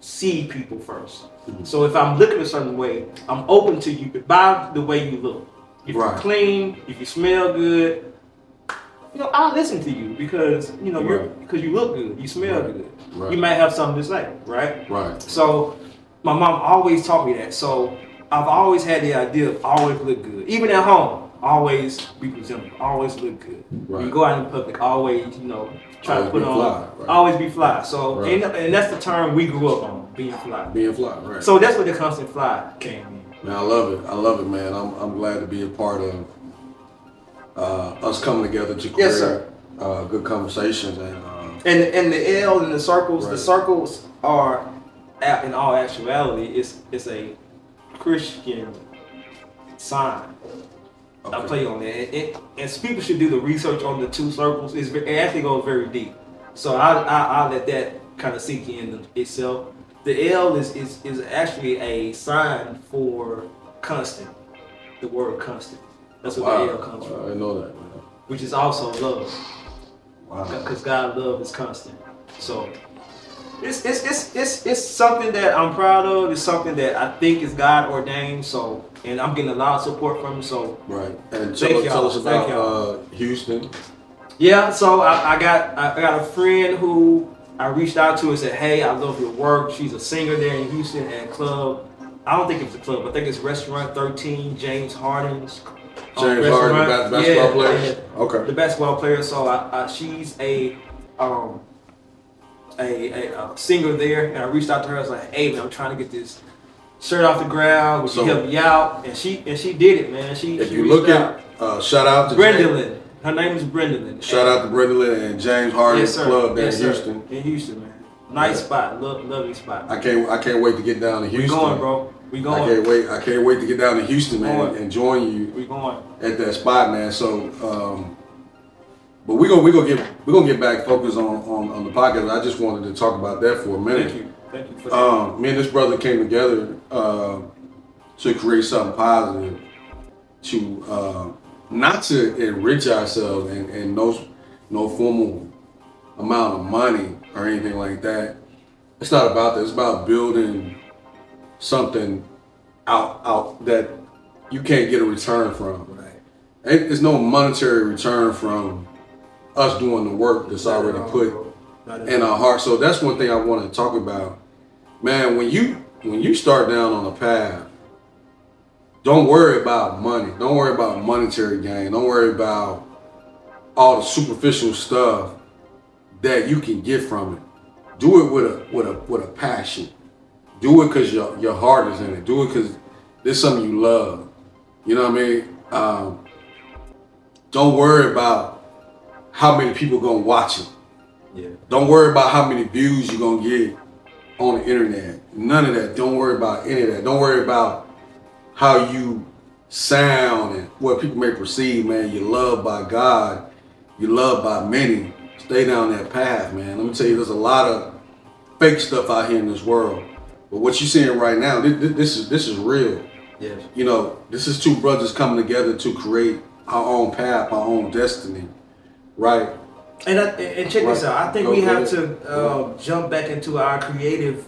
[SPEAKER 3] see people 1st
[SPEAKER 2] Mhm. Mm-hmm.
[SPEAKER 3] So if I'm looking a certain way, I'm open to you by the way you look. If
[SPEAKER 2] Right.
[SPEAKER 3] you're clean, if you smell good, you know, I'll listen to you because you know you're
[SPEAKER 2] Right.
[SPEAKER 3] because you look good, you smell
[SPEAKER 2] Right.
[SPEAKER 3] good.
[SPEAKER 2] Right.
[SPEAKER 3] You might have something to say, right?
[SPEAKER 2] Right.
[SPEAKER 3] So my mom always taught me that. So I've always had the idea of always look good. Even at home, always be presentable, always look good. When you go out in public, always, you know, try
[SPEAKER 2] Always
[SPEAKER 3] to put on
[SPEAKER 2] fly, right.
[SPEAKER 3] always be fly. So
[SPEAKER 2] Right.
[SPEAKER 3] and, and that's the term we grew up on, being fly.
[SPEAKER 2] Being fly. Right.
[SPEAKER 3] So that's where the constant fly came in.
[SPEAKER 2] Man, I love it. I love it, man. I'm, I'm glad to be a part of uh, us coming together to create
[SPEAKER 3] Yes.
[SPEAKER 2] Uh, good conversations and uh,
[SPEAKER 3] And and the L and the circles, the circles are in all actuality, it's it's a Christian sign. I
[SPEAKER 2] okay.
[SPEAKER 3] play on that. It, it, and people should do the research on the two circles. It's, it actually goes very deep. So I, I, I'll let that kind of sink in itself. The L is, is, is actually a sign for constant, the word constant. That's what
[SPEAKER 2] wow.
[SPEAKER 3] the L comes
[SPEAKER 2] I
[SPEAKER 3] from,
[SPEAKER 2] didn't know that. Man.
[SPEAKER 3] which is also love,
[SPEAKER 2] Wow.
[SPEAKER 3] because God love is constant. So it's, it's, it's, it's, it's something that I'm proud of. It's something that I think is God ordained. So, and I'm getting a lot of support from him. So
[SPEAKER 2] Right. And
[SPEAKER 3] Thank
[SPEAKER 2] tell, tell us
[SPEAKER 3] Thank
[SPEAKER 2] about uh, Houston.
[SPEAKER 3] Yeah, so I, I got I got a friend who I reached out to her and said, "Hey, I love your work." She's a singer there in Houston at club. I don't think it's a club. I think it's Restaurant 13, James Harden's. uh,
[SPEAKER 2] James Harden, bas- basketball
[SPEAKER 3] Yeah,
[SPEAKER 2] player. Okay.
[SPEAKER 3] The basketball player. So I, I, she's a um a, a, a singer there, and I reached out to her. I was like, "Hey, man, I'm trying to get this." Shirt off the ground. Would
[SPEAKER 2] So-
[SPEAKER 3] you help me out? And she and she did it, man. She
[SPEAKER 2] If
[SPEAKER 3] she
[SPEAKER 2] you look
[SPEAKER 3] out.
[SPEAKER 2] at, uh, shout out to James,
[SPEAKER 3] Brendolyn. Her name is Brendolyn.
[SPEAKER 2] shout out to Brenda and James Harden
[SPEAKER 3] Yes.
[SPEAKER 2] Club
[SPEAKER 3] yes,
[SPEAKER 2] in
[SPEAKER 3] sir.
[SPEAKER 2] Houston.
[SPEAKER 3] In Houston, man. Nice
[SPEAKER 2] Yeah.
[SPEAKER 3] spot. Love, lovely spot.
[SPEAKER 2] I can't I can't wait to get down to Houston.
[SPEAKER 3] we going, bro. We going.
[SPEAKER 2] I can't wait. I can't wait to get down to Houston, man, and join you
[SPEAKER 3] We going.
[SPEAKER 2] at that spot, man. So, um, but we gonna we gonna get we gonna get back focused on, on on the podcast. I just wanted to talk about that for a minute.
[SPEAKER 3] Thank you. Thank you for that.
[SPEAKER 2] Um, me and this brother came together uh, to create something positive, to uh, not to enrich ourselves and, and no no formal amount of money or anything like that. It's not about that. It's about building something out out that you can't get a return from.
[SPEAKER 3] right.
[SPEAKER 2] Ain't, there's no monetary return from us doing the work that's already
[SPEAKER 3] Not at all,
[SPEAKER 2] put
[SPEAKER 3] bro.
[SPEAKER 2] In
[SPEAKER 3] all.
[SPEAKER 2] our heart. So that's one thing I want to talk about. Man, when you when you start down on a path, don't worry about money. Don't worry about monetary gain. Don't worry about all the superficial stuff that you can get from it. Do it with a with a with a passion. Do it because your your heart is in it. Do it because there's something you love. You know what I mean? Um, don't worry about how many people gonna watch it.
[SPEAKER 3] Yeah.
[SPEAKER 2] Don't worry about how many views you're gonna get on the internet. None of that. Don't worry about any of that. Don't worry about how you sound and what people may perceive, man. You're loved by God. You're loved by many. Stay down that path, man. Let me tell you, there's a lot of fake stuff out here in this world. But what you're seeing right now, this, this is this is real.
[SPEAKER 3] Yes.
[SPEAKER 2] You know, this is two brothers coming together to create our own path, our own destiny, right?
[SPEAKER 3] And, I, and check this out. I think
[SPEAKER 2] Go
[SPEAKER 3] we have
[SPEAKER 2] ahead.
[SPEAKER 3] to uh, jump back into our creative,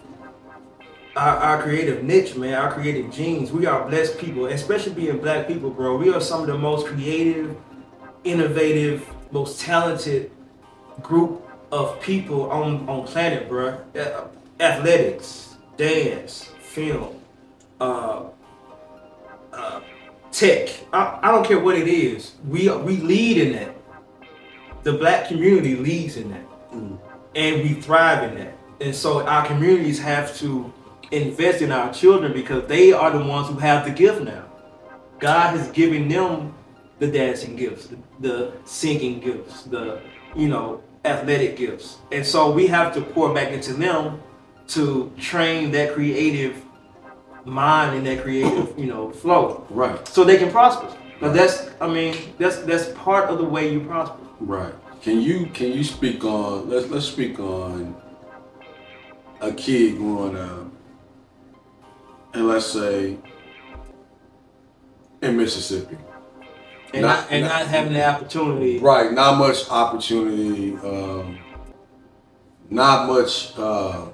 [SPEAKER 3] our, our creative niche, man. Our creative genes. We are blessed people, especially being black people, bro. We are some of the most creative, innovative, most talented group of people on on planet, bro. Uh, Athletics, dance, film, uh, uh, tech. I, I don't care what it is. We we lead in that the black community leads in that and we thrive in that and so our communities have to invest in our children because they are the ones who have the gift now. God has given them the dancing gifts the, the singing gifts the you know athletic gifts. And so we have to pour back into them to train that creative mind and that creative you know flow.
[SPEAKER 2] Right.
[SPEAKER 3] so they can prosper. But that's i mean that's that's part of the way you prosper.
[SPEAKER 2] Right. Can you can you speak on let's let's speak on a kid growing up and let's say in Mississippi.
[SPEAKER 3] and
[SPEAKER 2] Not-
[SPEAKER 3] not, and
[SPEAKER 2] not-
[SPEAKER 3] not having the opportunity
[SPEAKER 2] Right, not much opportunity, um, not much uh,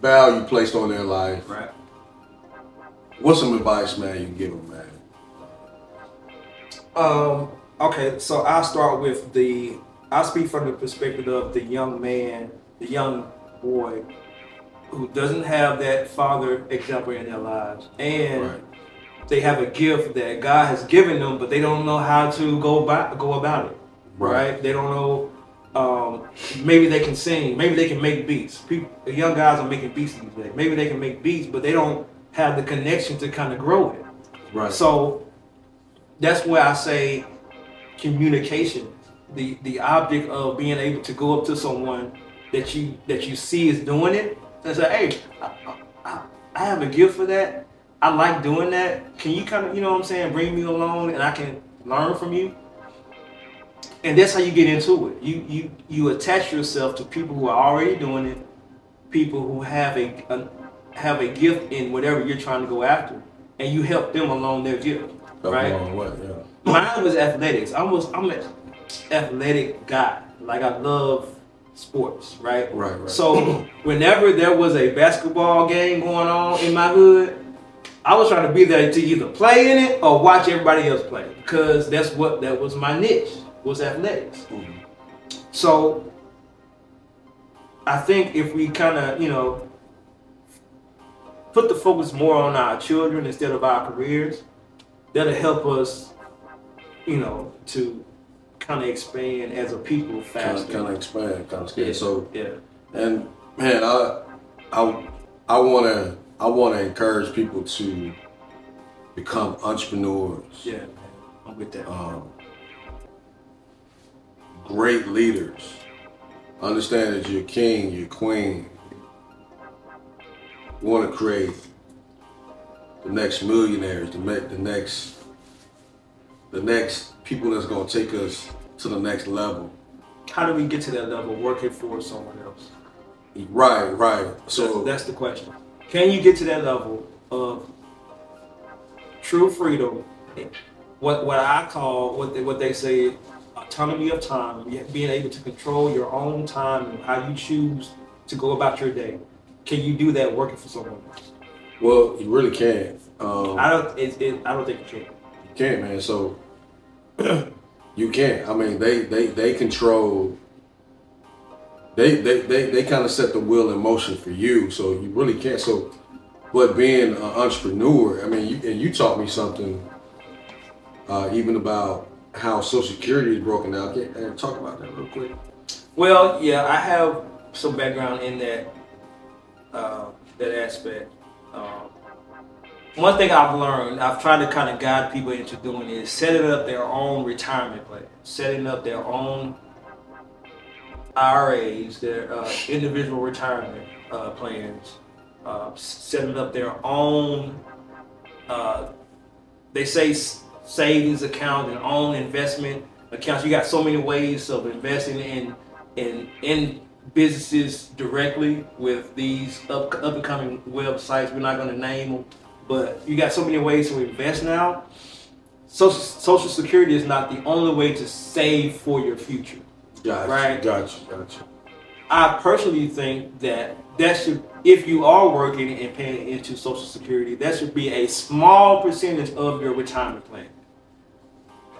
[SPEAKER 2] value placed on their life.
[SPEAKER 3] right
[SPEAKER 2] What's some advice, man, you can give them, man?
[SPEAKER 3] Um. Okay, so I'll start with the. I'll speak from the perspective of the young man, the young boy, who doesn't have that father example in their lives, and
[SPEAKER 2] Right.
[SPEAKER 3] they have a gift that God has given them, but they don't know how to go about go about it.
[SPEAKER 2] Right.
[SPEAKER 3] Right? They don't know. Um, maybe they can sing. Maybe they can make beats. People, the young guys are making beats these days. Maybe they can make beats, but they don't have the connection to kind of grow it.
[SPEAKER 2] Right.
[SPEAKER 3] So that's where I say communication. The the object of being able to go up to someone that you that you see is doing it and say, hey, I, I, I have a gift for that. I like doing that. Can you kind of, you know what I'm saying, bring me along and I can learn from you? And that's how you get into it. You you you attach yourself to people who are already doing it, people who have a, a have a gift in whatever you're trying to go after, and you help them along their gift.
[SPEAKER 2] Help
[SPEAKER 3] right?
[SPEAKER 2] along way, yeah.
[SPEAKER 3] Mine was athletics. I was I'm an athletic guy. Like I love sports, right?
[SPEAKER 2] Right, right.
[SPEAKER 3] So whenever there was a basketball game going on in my hood, I was trying to be there to either play in it or watch everybody else play because that's what that was my niche was athletics.
[SPEAKER 2] Mhm.
[SPEAKER 3] So I think if we kind of you know put the focus more on our children instead of our careers, that'll help us, you know, to kind of expand as a people faster.
[SPEAKER 2] kind of expand, kind of
[SPEAKER 3] yeah.
[SPEAKER 2] scale. So,
[SPEAKER 3] yeah,
[SPEAKER 2] and man, I, I, I want to, I want to encourage people to become entrepreneurs.
[SPEAKER 3] yeah. I'm with that.
[SPEAKER 2] um, great leaders. Understand that you're king, you're queen. You want to create the next millionaires, the, the next, the next people that's going to take us to the next level.
[SPEAKER 3] How do we get to that level working for someone else?
[SPEAKER 2] Right, right.
[SPEAKER 3] So
[SPEAKER 2] So
[SPEAKER 3] that's the question. Can you get to that level of true freedom? What what I call what they, what they say autonomy of time, being able to control your own time and how you choose to go about your day. Can you do that working for someone else?
[SPEAKER 2] well, you really can't. Um,
[SPEAKER 3] I don't. It, it, I don't think you can.
[SPEAKER 2] You can't, man. So you can't. I mean, they they they control. They they they, they kind of set the wheel in motion for you, so you really can't. So, but being an entrepreneur, I mean, you, and you taught me something, uh, even about how Social Security is broken down. Can talk about that real quick?
[SPEAKER 3] Well, yeah, I have some background in that uh, that aspect. Um, one thing I've learned, I've tried to kind of guide people into doing is setting up their own retirement plan, setting up their own IRAs, their uh, individual retirement uh, plans, uh, setting up their own. Uh, they say savings account and own investment accounts. You got so many ways of investing in in in businesses directly with these up, up and coming websites. We're not going to name them, but you got so many ways to invest now. Social Social Security is not the only way to save for your future.
[SPEAKER 2] Gotcha.
[SPEAKER 3] Right.
[SPEAKER 2] Gotcha. Gotcha.
[SPEAKER 3] I personally think that that should, if you are working and paying into Social Security, that should be a small percentage of your retirement plan.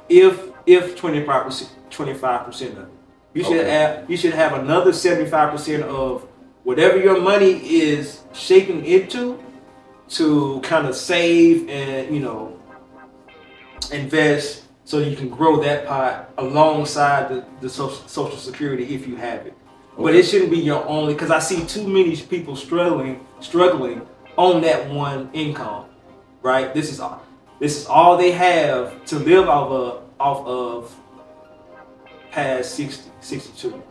[SPEAKER 3] If if 25 percent 25 percent of it, you should
[SPEAKER 2] Okay.
[SPEAKER 3] have you should have another 75 percent of whatever your money is shaping into to kind of save and you know invest so you can grow that pot alongside the, the social, social security if you have it. But it shouldn't be your only because I see too many people struggling struggling on that one income. Right? This is all this is all they have to live off of off of past 60, 62.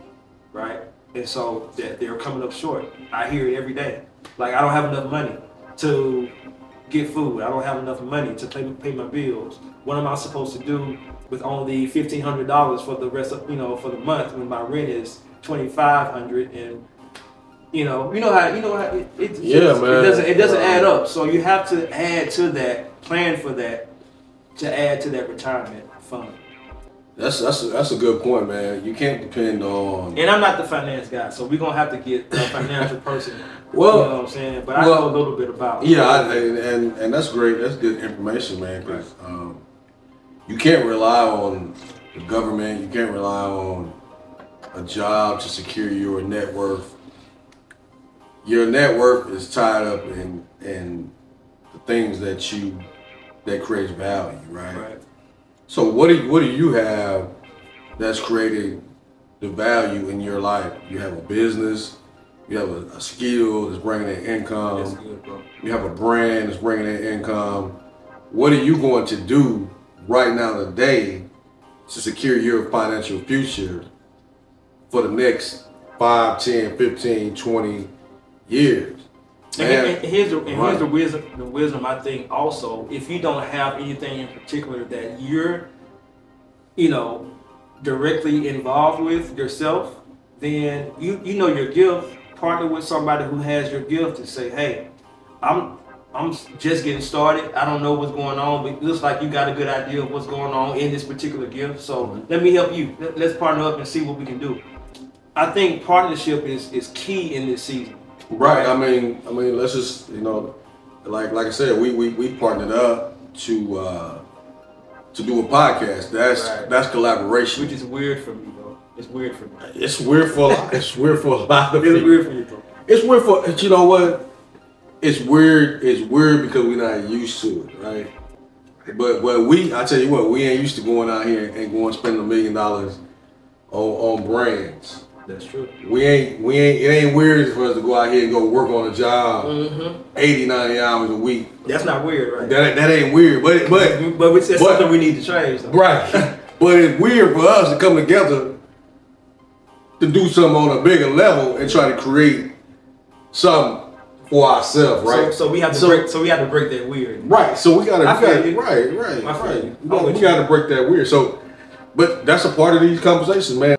[SPEAKER 3] Right? And so that they're coming up short. I hear it every day. Like I don't have enough money to get food. I don't have enough money to pay, pay my bills. What am I supposed to do with only fifteen hundred dollars for the rest of you know for the month when my rent is twenty five hundred and you know you know how you know how it, it,
[SPEAKER 2] Yeah,
[SPEAKER 3] just-
[SPEAKER 2] man.
[SPEAKER 3] it doesn't it doesn't add up. So you have to add to that plan for that to add to that retirement fund.
[SPEAKER 2] That's that's a, that's a good point, man. You can't depend on.
[SPEAKER 3] And I'm not the finance guy, so we're gonna have to get a financial person.
[SPEAKER 2] Well-
[SPEAKER 3] you know what I'm saying, but I
[SPEAKER 2] well,
[SPEAKER 3] know a little bit about. it.
[SPEAKER 2] Yeah, I, and, and that's great. That's good information, man. Because um, you can't rely on the government. You can't rely on a job to secure your net worth. Your net worth is tied up in in the things that you that creates value, right?
[SPEAKER 3] Right.
[SPEAKER 2] So what do you, what do you have that's creating the value in your life? You have a business. You have a, a skill that's bringing in income.
[SPEAKER 3] Good.
[SPEAKER 2] You have a brand that's bringing in income. What are you going to do right now today to secure your financial future for the next 5, 10, 15, 20 years?
[SPEAKER 3] And, and here's the and
[SPEAKER 2] right.
[SPEAKER 3] here's the wisdom. The wisdom I think also, if you don't have anything in particular that you're, you know, directly involved with yourself, then you you know your gift. Partner with somebody who has your gift and say, hey, I'm I'm just getting started. I don't know what's going on, but it looks like you got a good idea of what's going on in this particular gift. So
[SPEAKER 2] Mm-hmm.
[SPEAKER 3] let me help you. Let- Let's partner up and see what we can do. I think partnership is is key in this season.
[SPEAKER 2] Right. I mean, I mean, let's just you know, like like I said, we we, we partnered up to uh, to do a podcast. That's
[SPEAKER 3] Right.
[SPEAKER 2] that's collaboration.
[SPEAKER 3] Which is weird for me, bro. It's weird for me.
[SPEAKER 2] it's weird for a. It's weird for a lot of
[SPEAKER 3] It's
[SPEAKER 2] people.
[SPEAKER 3] weird for you, bro.
[SPEAKER 2] It's weird for you know what? It's weird. It's weird because we're not used to it, right? But but we, I tell you what, we ain't used to going out here and going spending a million dollars on on brands.
[SPEAKER 3] That's true.
[SPEAKER 2] We ain't we ain't it ain't weird for us to go out here and go work on a job
[SPEAKER 3] Mm-hmm.
[SPEAKER 2] 80, 90 hours a week.
[SPEAKER 3] That's not weird, right?
[SPEAKER 2] That that ain't weird, but but
[SPEAKER 3] but it's, it's
[SPEAKER 2] but-
[SPEAKER 3] something we need to change, though.
[SPEAKER 2] right. but it's weird for us to come together to do something on a bigger level and try to create something for ourselves, right?
[SPEAKER 3] So, so we have to
[SPEAKER 2] So-
[SPEAKER 3] break. So we have to break that weird.
[SPEAKER 2] Right. So we gotta,
[SPEAKER 3] I feel
[SPEAKER 2] gotta right, right,
[SPEAKER 3] I feel
[SPEAKER 2] right.
[SPEAKER 3] you.
[SPEAKER 2] We, we gotta break that weird. So, but that's a part of these conversations, man.